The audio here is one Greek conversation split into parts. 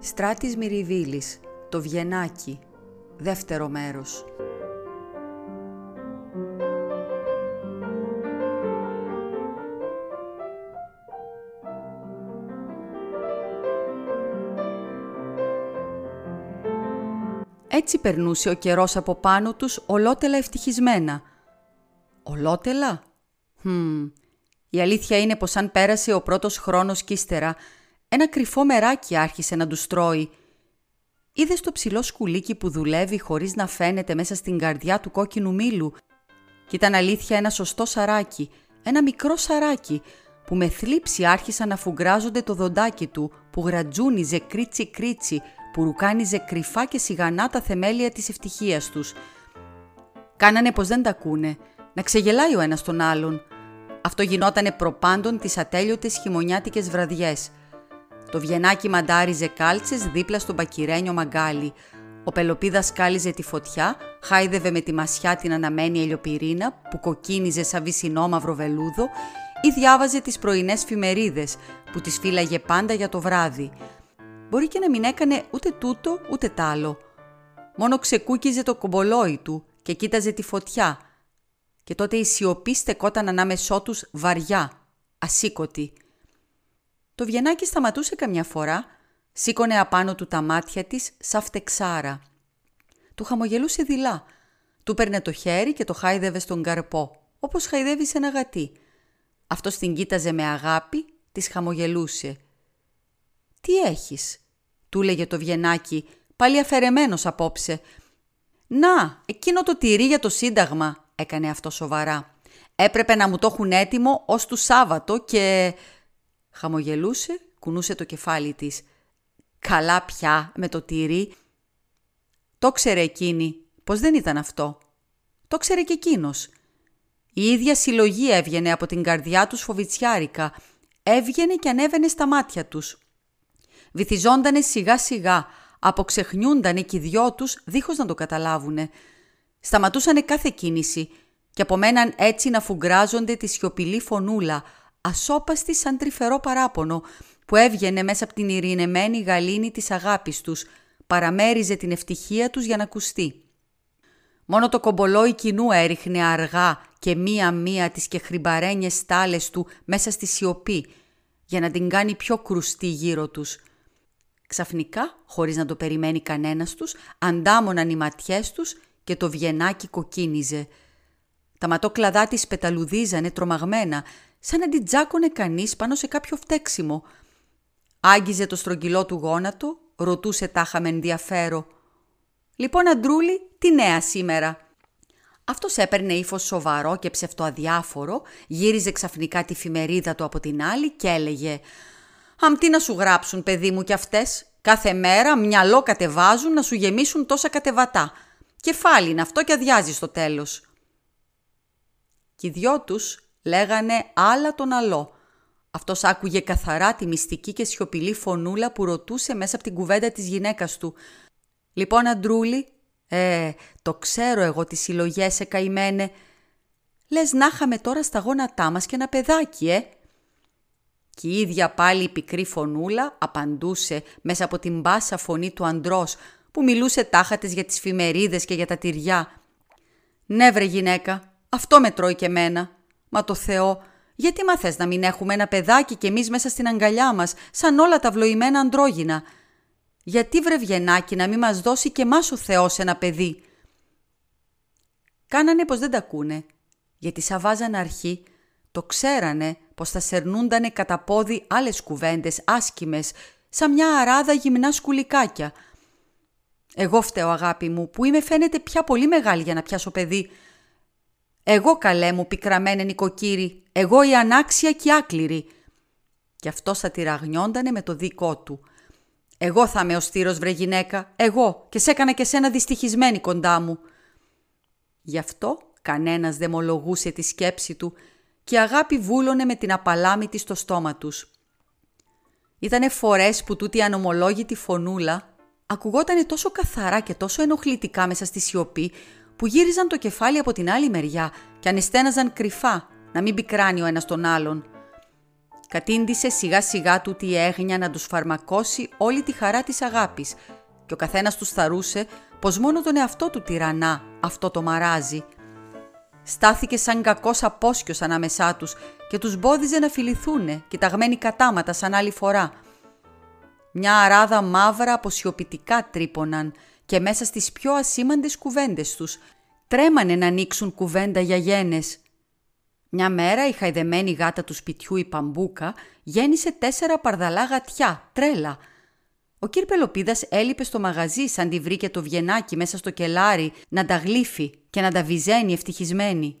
Στράτης Μυριβίλης, το Βιενάκι, δεύτερο μέρος. Έτσι περνούσε ο καιρός από πάνω τους ολότελα ευτυχισμένα. Ολότελα; Χμ, η αλήθεια είναι πως αν πέρασε ο πρώτος χρόνος κι ύστερα, ένα κρυφό μεράκι άρχισε να τους τρώει. Είδες το ψηλό σκουλίκι που δουλεύει χωρίς να φαίνεται μέσα στην καρδιά του κόκκινου μήλου κι ήταν αλήθεια ένα σωστό σαράκι, ένα μικρό σαράκι που με θλίψη άρχισαν να φουγκράζονται το δοντάκι του που γρατζούνιζε κρίτσι κρίτσι που ρουκάνιζε κρυφά και σιγανά τα θεμέλια της ευτυχίας τους. Κάνανε πως δεν τα ακούνε, να ξεγελάει ο ένας τον άλλον. Αυτό γινότανε προπάντων τις ατέλειωτες χειμωνιάτικες βραδιές. Το Βιενάκι μαντάριζε κάλτσες δίπλα στον Πακυρένιο μαγκάλι. Ο Πελοπίδας σκάλιζε τη φωτιά, χάιδευε με τη μασιά την αναμένη ελιοπυρίνα που κοκκίνιζε σαν βυσινό μαύρο βελούδο ή διάβαζε τις πρωινές φημερίδες που τις φύλαγε πάντα για το βράδυ. Μπορεί και να μην έκανε ούτε τούτο ούτε τ' άλλο. Μόνο ξεκούκιζε το κομπολόι του και κοίταζε τη φωτιά. Και τότε η σιωπή στεκόταν ανάμεσό τους βαριά, ασήκωτη. Το Βιενάκι σταματούσε καμιά φορά, σήκωνε απάνω του τα μάτια της σαν φτεξάρα. Του χαμογελούσε δειλά. Του παίρνε το χέρι και το χάιδευε στον καρπό, όπως χαϊδεύει σε ένα γατί. Αυτός την κοίταζε με αγάπη, της χαμογελούσε. «Τι έχεις» του λέγε το Βιενάκι, πάλι αφαιρεμένος απόψε. «Να, εκείνο το τυρί για το Σύνταγμα», έκανε αυτό σοβαρά. «Έπρεπε να μου το έχουν έτοιμο ως του Σάββατο και...» Χαμογελούσε, κουνούσε το κεφάλι της. «Καλά πια με το τυρί». Το ξέρε εκείνη, πως δεν ήταν αυτό. Το ξέρε και εκείνος. Η ίδια συλλογή έβγαινε από την καρδιά τους φοβητσιάρικα. Έβγαινε και ανέβαινε στα μάτια τους βυθιζόντανε σιγά σιγά, αποξεχνιούντανε και οι δυο τους δίχως να το καταλάβουνε. Σταματούσανε κάθε κίνηση και απομέναν έτσι να φουγκράζονται τη σιωπηλή φωνούλα, ασώπαστη σαν τρυφερό παράπονο, που έβγαινε μέσα από την ειρηνεμένη γαλήνη της αγάπης τους, παραμέριζε την ευτυχία τους για να ακουστεί. Μόνο το κομπολόι κοινού έριχνε αργά και μία-μία τις και χρυμπαρένιες στάλες του μέσα στη σιωπή, για να την κάνει πιο κρουστή γύρω τους. Ξαφνικά, χωρίς να το περιμένει κανένας τους, αντάμωναν οι ματιές τους και το βιενάκι κοκκίνιζε. Τα ματόκλαδά της πεταλουδίζανε τρομαγμένα, σαν να την τζάκωνε κανείς πάνω σε κάποιο φταίξιμο. Άγγιζε το στρογγυλό του γόνατο, ρωτούσε τάχα με ενδιαφέρο. «Λοιπόν, Αντρούλη, τι νέα σήμερα» Αυτός έπαιρνε ύφος σοβαρό και ψευτοαδιάφορο, γύριζε ξαφνικά τη φημερίδα του από την άλλη και έλεγε «Αμ τι να σου γράψουν παιδί μου κι αυτές, κάθε μέρα μυαλό κατεβάζουν να σου γεμίσουν τόσα κατεβατά. Κεφάλι είναι αυτό και αδειάζει στο τέλος». Κι οι δυο τους λέγανε άλλα τον αλό. Αυτός άκουγε καθαρά τη μυστική και σιωπηλή φωνούλα που ρωτούσε μέσα από την κουβέντα της γυναίκας του. «Λοιπόν, Αντρούλη, ε, το ξέρω εγώ τι συλλογές σε καημένε. Λες να είχαμε τώρα στα γόνατά μας και ένα παιδάκι, ε. Και η ίδια πάλι η πικρή φωνούλα απαντούσε μέσα από την μπάσα φωνή του αντρός που μιλούσε τάχατες για τις φημερίδες και για τα τυριά. «Ναι βρε γυναίκα, αυτό με τρώει και εμένα. Μα το Θεό, γιατί μα θες να μην έχουμε ένα παιδάκι κι εμείς μέσα στην αγκαλιά μας, σαν όλα τα βλοημένα αντρόγινα; Γιατί βρε Βιενάκη να μην μας δώσει και μας ο Θεός ένα παιδί; Κάνανε πως δεν τα ακούνε, γιατί σαν βάζανε αρχή, το ξέρανε πως θα σερνούντανε κατά πόδι άλλες κουβέντες άσκημες, σαν μια αράδα γυμνά σκουλικάκια. Εγώ φταίω αγάπη μου, που είμαι φαίνεται πια πολύ μεγάλη για να πιάσω παιδί. Εγώ καλέ μου πικραμένε νοικοκύρη, εγώ η ανάξια και άκληρη. Κι αυτό θα τυραγνιόντανε με το δικό του. Εγώ θα είμαι ο στήρος βρε γυναίκα, εγώ και σε έκανα και σένα δυστυχισμένη κοντά μου. Γι' αυτό κανένας δεν μολογούσε τη σκέψη του και η αγάπη βούλωνε με την απαλάμη της στο στόμα τους. Ήτανε φορές που τούτη ανομολόγητη φωνούλα ακουγότανε τόσο καθαρά και τόσο ενοχλητικά μέσα στη σιωπή που γύριζαν το κεφάλι από την άλλη μεριά και ανιστέναζαν κρυφά να μην πικράνει ο ένας τον άλλον. Κατήντησε σιγά σιγά τούτη η έγνοια να τους φαρμακώσει όλη τη χαρά της αγάπης και ο καθένας τους θαρούσε πως μόνο τον εαυτό του τυραννά αυτό το μαράζει. Στάθηκε σαν κακός απόσκιος ανάμεσά τους και τους μπόδιζε να φιληθούνε, κοιταγμένοι κατάματα σαν άλλη φορά. Μια αράδα μαύρα αποσιωπητικά τρύπωναν και μέσα στις πιο ασήμαντες κουβέντες τους τρέμανε να ανοίξουν κουβέντα για γένες. Μια μέρα η χαϊδεμένη γάτα του σπιτιού η Παμπούκα γέννησε τέσσερα παρδαλά γατιά, τρέλα. Ο κύρ Πελοπίδας έλειπε στο μαγαζί σαν τη βρήκε το βιενάκι μέσα στο κελάρι να τα γλύφει και να τα βυζένει ευτυχισμένη.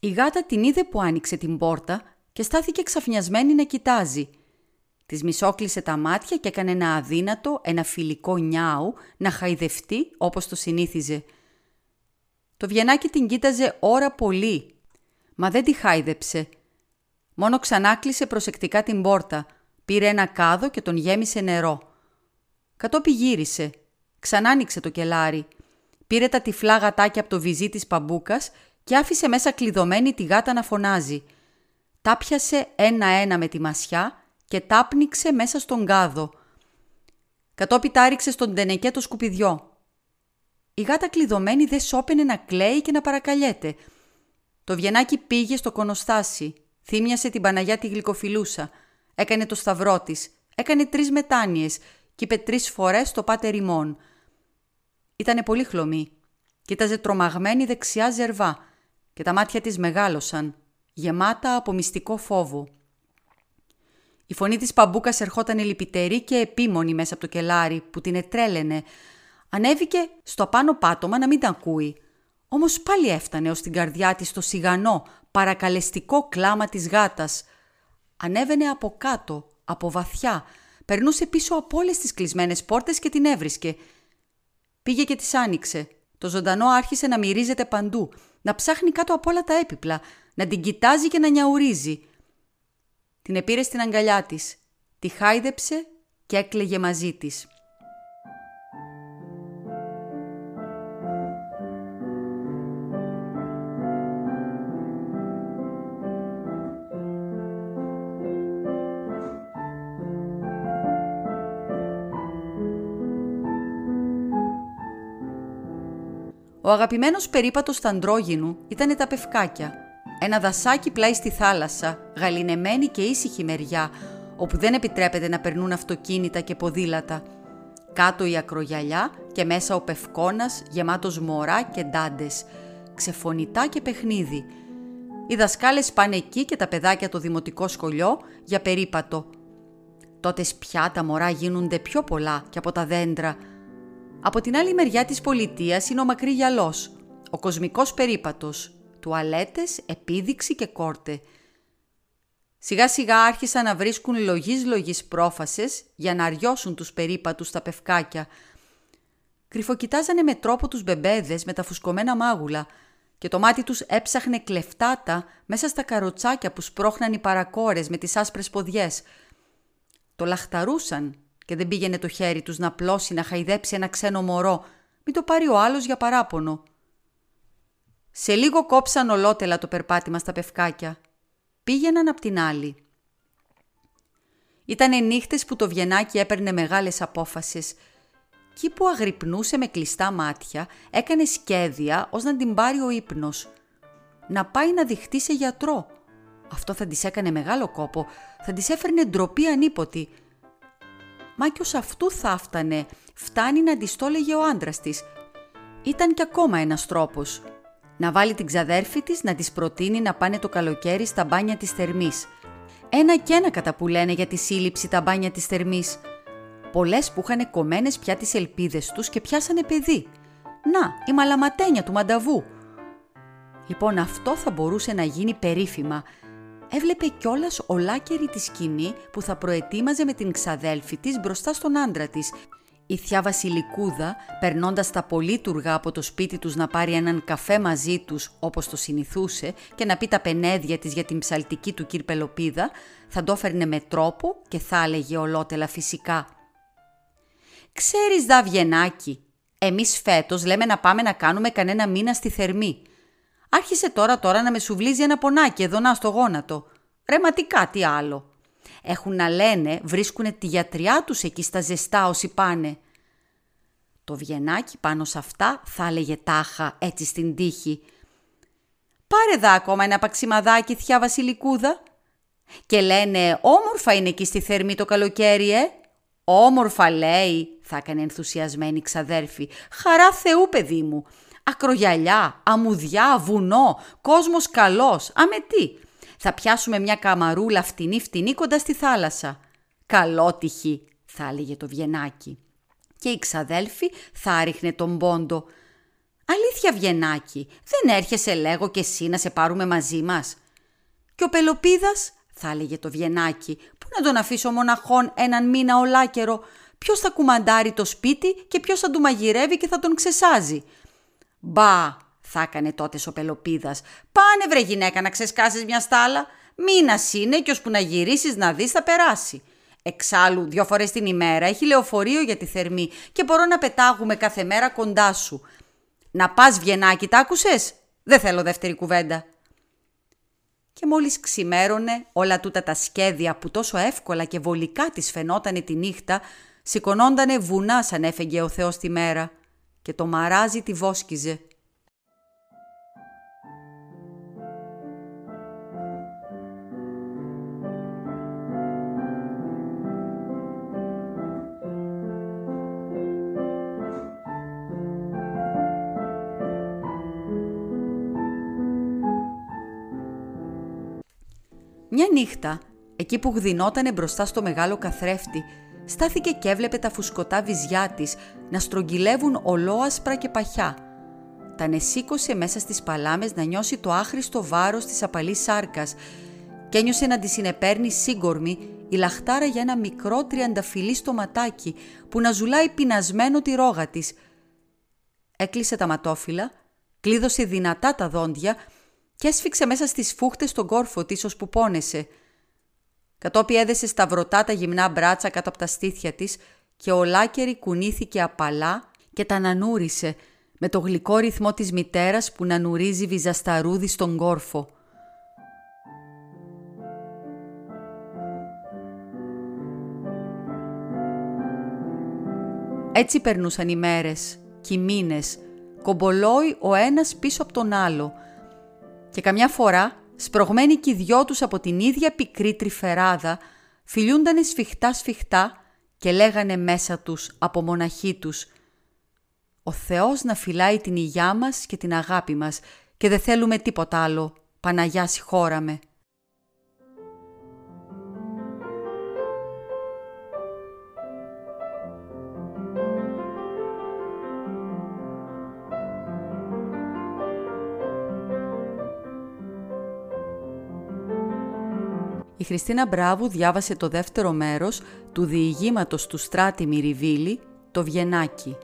Η γάτα την είδε που άνοιξε την πόρτα και στάθηκε ξαφνιασμένη να κοιτάζει. Της μισόκλεισε τα μάτια και έκανε ένα αδύνατο, ένα φιλικό νιάου να χαϊδευτεί όπως το συνήθιζε. Το βιενάκι την κοίταζε ώρα πολύ μα δεν τη χάιδεψε. Μόνο ξανάκλεισε προσεκτικά την πόρτα, πήρε ένα κάδο και τον γέμισε νερό. Κατόπι γύρισε, ξανά άνοιξε το κελάρι, πήρε τα τυφλά γατάκια από το βυζί της παμπούκας και άφησε μέσα κλειδωμένη τη γάτα να φωνάζει. Τα πιασε ένα-ένα με τη μασιά και τάπνιξε μέσα στον κάδο. Κατόπι τάριξε στον τενεκέ το σκουπιδιό. Η γάτα κλειδωμένη δεν σώπαινε να κλαίει και να παρακαλιέται – το Βιενάκι πήγε στο κονοστάσι, θύμιασε την Παναγιά τη γλυκοφιλούσα, έκανε το σταυρό της, έκανε τρεις μετάνοιες και είπε τρεις φορές το πάτερ ημών. Ήτανε πολύ χλωμή. Κοίταζε τρομαγμένη δεξιά ζερβά και τα μάτια της μεγάλωσαν, γεμάτα από μυστικό φόβο. Η φωνή της παμπούκας ερχόταν λυπητερή και επίμονη μέσα από το κελάρι που την ετρέλαινε. Ανέβηκε στο πάνω πάτωμα να μην τα ακούει – όμως πάλι έφτανε ως την καρδιά της το σιγανό, παρακαλεστικό κλάμα της γάτας. Ανέβαινε από κάτω, από βαθιά, περνούσε πίσω από όλες τις κλεισμένες πόρτες και την έβρισκε. Πήγε και τις άνοιξε. Το ζωντανό άρχισε να μυρίζεται παντού, να ψάχνει κάτω από όλα τα έπιπλα, να την κοιτάζει και να νιαουρίζει. Την επήρε στην αγκαλιά της, τη χάιδεψε και έκλαιγε μαζί της. Ο αγαπημένος περίπατος Σταντρόγινου ήταν τα πευκάκια. Ένα δασάκι πλάι στη θάλασσα, γαλινεμένη και ήσυχη μεριά, όπου δεν επιτρέπεται να περνούν αυτοκίνητα και ποδήλατα. Κάτω η ακρογιαλιά και μέσα ο πευκόνας γεμάτος μωρά και ντάντες, ξεφωνητά και παιχνίδι. Οι δασκάλες πάνε εκεί και τα παιδάκια το δημοτικό σχολείο για περίπατο. Τότε πια τα μωρά γίνονται πιο πολλά και από τα δέντρα – από την άλλη μεριά της πολιτείας είναι ο μακρύ γυαλός, ο κοσμικός περίπατος, τουαλέτες, επίδειξη και κόρτε. Σιγά σιγά άρχισαν να βρίσκουν λογής λογής πρόφασες για να αριώσουν τους περίπατους στα πευκάκια. Κρυφοκοιτάζανε με τρόπο τους μπεμπέδες με τα φουσκωμένα μάγουλα και το μάτι τους έψαχνε κλεφτάτα μέσα στα καροτσάκια που σπρώχναν οι παρακόρες με τις άσπρες ποδιές. Το λαχταρούσαν και δεν πήγαινε το χέρι τους να πλώσει, να χαϊδέψει ένα ξένο μωρό, μην το πάρει ο άλλος για παράπονο. Σε λίγο κόψαν ολότελα το περπάτημα στα πευκάκια. Πήγαιναν απ' την άλλη. Ήτανε νύχτες που το Βιενάκι έπαιρνε μεγάλες απόφασεις. Κι που αγρυπνούσε με κλειστά μάτια, έκανε σχέδια ως να την πάρει ο ύπνος. Να πάει να δειχτεί σε γιατρό. Αυτό θα της έκανε μεγάλο κόπο, θα της έφερνε ντροπή ανίποτη Μα κι ως αυτού θα φτανε, φτάνει να της το έλεγε ο άντρας της. Ήταν κι ακόμα ένας τρόπος. Να βάλει την ξαδέρφη της να της προτείνει να πάνε το καλοκαίρι στα μπάνια της θερμής. Ένα και ένα κατά που λένε για τη σύλληψη τα μπάνια της θερμής. Πολλές που είχαν κομμένες πια τις ελπίδες τους και πιάσανε παιδί. Να, η μαλαματένια του μανταβού. Λοιπόν αυτό θα μπορούσε να γίνει περίφημα έβλεπε κιόλας ολάκερη τη σκηνή που θα προετοίμαζε με την ξαδέλφη της μπροστά στον άντρα της. Η θιά Βασιλικούδα, περνώντας τα πολύτουργα από το σπίτι τους να πάρει έναν καφέ μαζί τους όπως το συνηθούσε και να πει τα πενέδια της για την ψαλτική του κύρ Πελοπίδα, θα το έφερνε με τρόπο και θα έλεγε ολότελα φυσικά. «Ξέρεις Δαβιενάκη, εμείς φέτος λέμε να πάμε να κάνουμε κανένα μήνα στη Θερμή. Άρχισε τώρα τώρα να με σουβλίζει ένα πονάκι εδώ να στο γόνατο. Ρεματικά, τι άλλο. Έχουν να λένε, βρίσκουν τη γιατριά τους εκεί στα ζεστά όσοι πάνε. Το Βιενάκι πάνω σε αυτά θα έλεγε τάχα έτσι στην τύχη. Πάρε δά ακόμα ένα παξιμαδάκι, θιά Βασιλικούδα. Και λένε όμορφα είναι εκεί στη θερμή το καλοκαίρι, ε. Όμορφα λέει, θα έκανε ενθουσιασμένη ξαδέρφη. Χαρά Θεού, παιδί μου. Ακρογιαλιά, αμμουδιά, βουνό, κόσμος καλός. Αμέ τι. Θα πιάσουμε μια καμαρούλα φτηνή φτηνή κοντά στη θάλασσα. Καλότυχη, θα έλεγε το Βιενάκι. Και η ξαδέλφη θα ρίχνε τον πόντο. Αλήθεια Βιενάκι, δεν έρχεσαι λέγω και εσύ να σε πάρουμε μαζί μας; Και ο Πελοπίδας, θα έλεγε το Βιενάκι, πού να τον αφήσω μοναχόν έναν μήνα ολάκερο, ποιος θα κουμαντάρει το σπίτι και ποιος θα του μαγειρεύει και θα τον ξεσάζει; Μπα, θα έκανε τότε ο Πελοπίδας. Πάνε βρε γυναίκα να ξεσκάσεις μια στάλα. Μήνας είναι και ώσπου να γυρίσεις να δεις θα περάσει. Εξάλλου, δυο φορές την ημέρα έχει λεωφορείο για τη θερμή και μπορώ να πετάγουμε κάθε μέρα κοντά σου. Να πας Βιενάκι, τ' άκουσες; Δεν θέλω δεύτερη κουβέντα. Και μόλις ξημέρωνε όλα τούτα τα σχέδια που τόσο εύκολα και βολικά της φαινότανε τη νύχτα, σηκωνόντανε βουνά σαν έφεγε ο Θεός τη μέρα και το μαράζι τη βόσκιζε. Μια νύχτα, εκεί που γδινότανε μπροστά στο μεγάλο καθρέφτη, στάθηκε και έβλεπε τα φουσκωτά βυζιά της να στρογγυλεύουν ολόασπρα και παχιά. Τα νεσήκωσε μέσα στις παλάμες να νιώσει το άχρηστο βάρος της απαλής σάρκας και ένιωσε να τη συνεπέρνει σύγκορμη η λαχτάρα για ένα μικρό τριανταφυλλί στοματάκι που να ζουλάει πεινασμένο τη ρόγα της. Έκλεισε τα ματόφυλλα, κλείδωσε δυνατά τα δόντια και έσφιξε μέσα στις φούχτες τον κόρφο της ώσπου πόνεσε. Κατόπι έδεσε σταυρωτά τα γυμνά μπράτσα κάτω από τα στήθια της και ο Λάκερη κουνήθηκε απαλά και τα νανούρισε με το γλυκό ρυθμό της μητέρας που νανουρίζει βυζασταρούδις στον κόρφο. Έτσι περνούσαν οι μέρες και οι μήνες, κομπολόι ο ένας πίσω από τον άλλο – και καμιά φορά, σπρωγμένοι κι οι δυο τους από την ίδια πικρή τρυφεράδα, φιλιούντανε σφιχτά σφιχτά και λέγανε μέσα τους από μοναχοί τους «Ο Θεός να φυλάει την υγειά μας και την αγάπη μας και δεν θέλουμε τίποτα άλλο. Παναγιά συγχώραμε». Χριστίνα Μπράβου διάβασε το δεύτερο μέρος του διηγήματος του Στράτη Μυριβίλη, το Βιενάκι.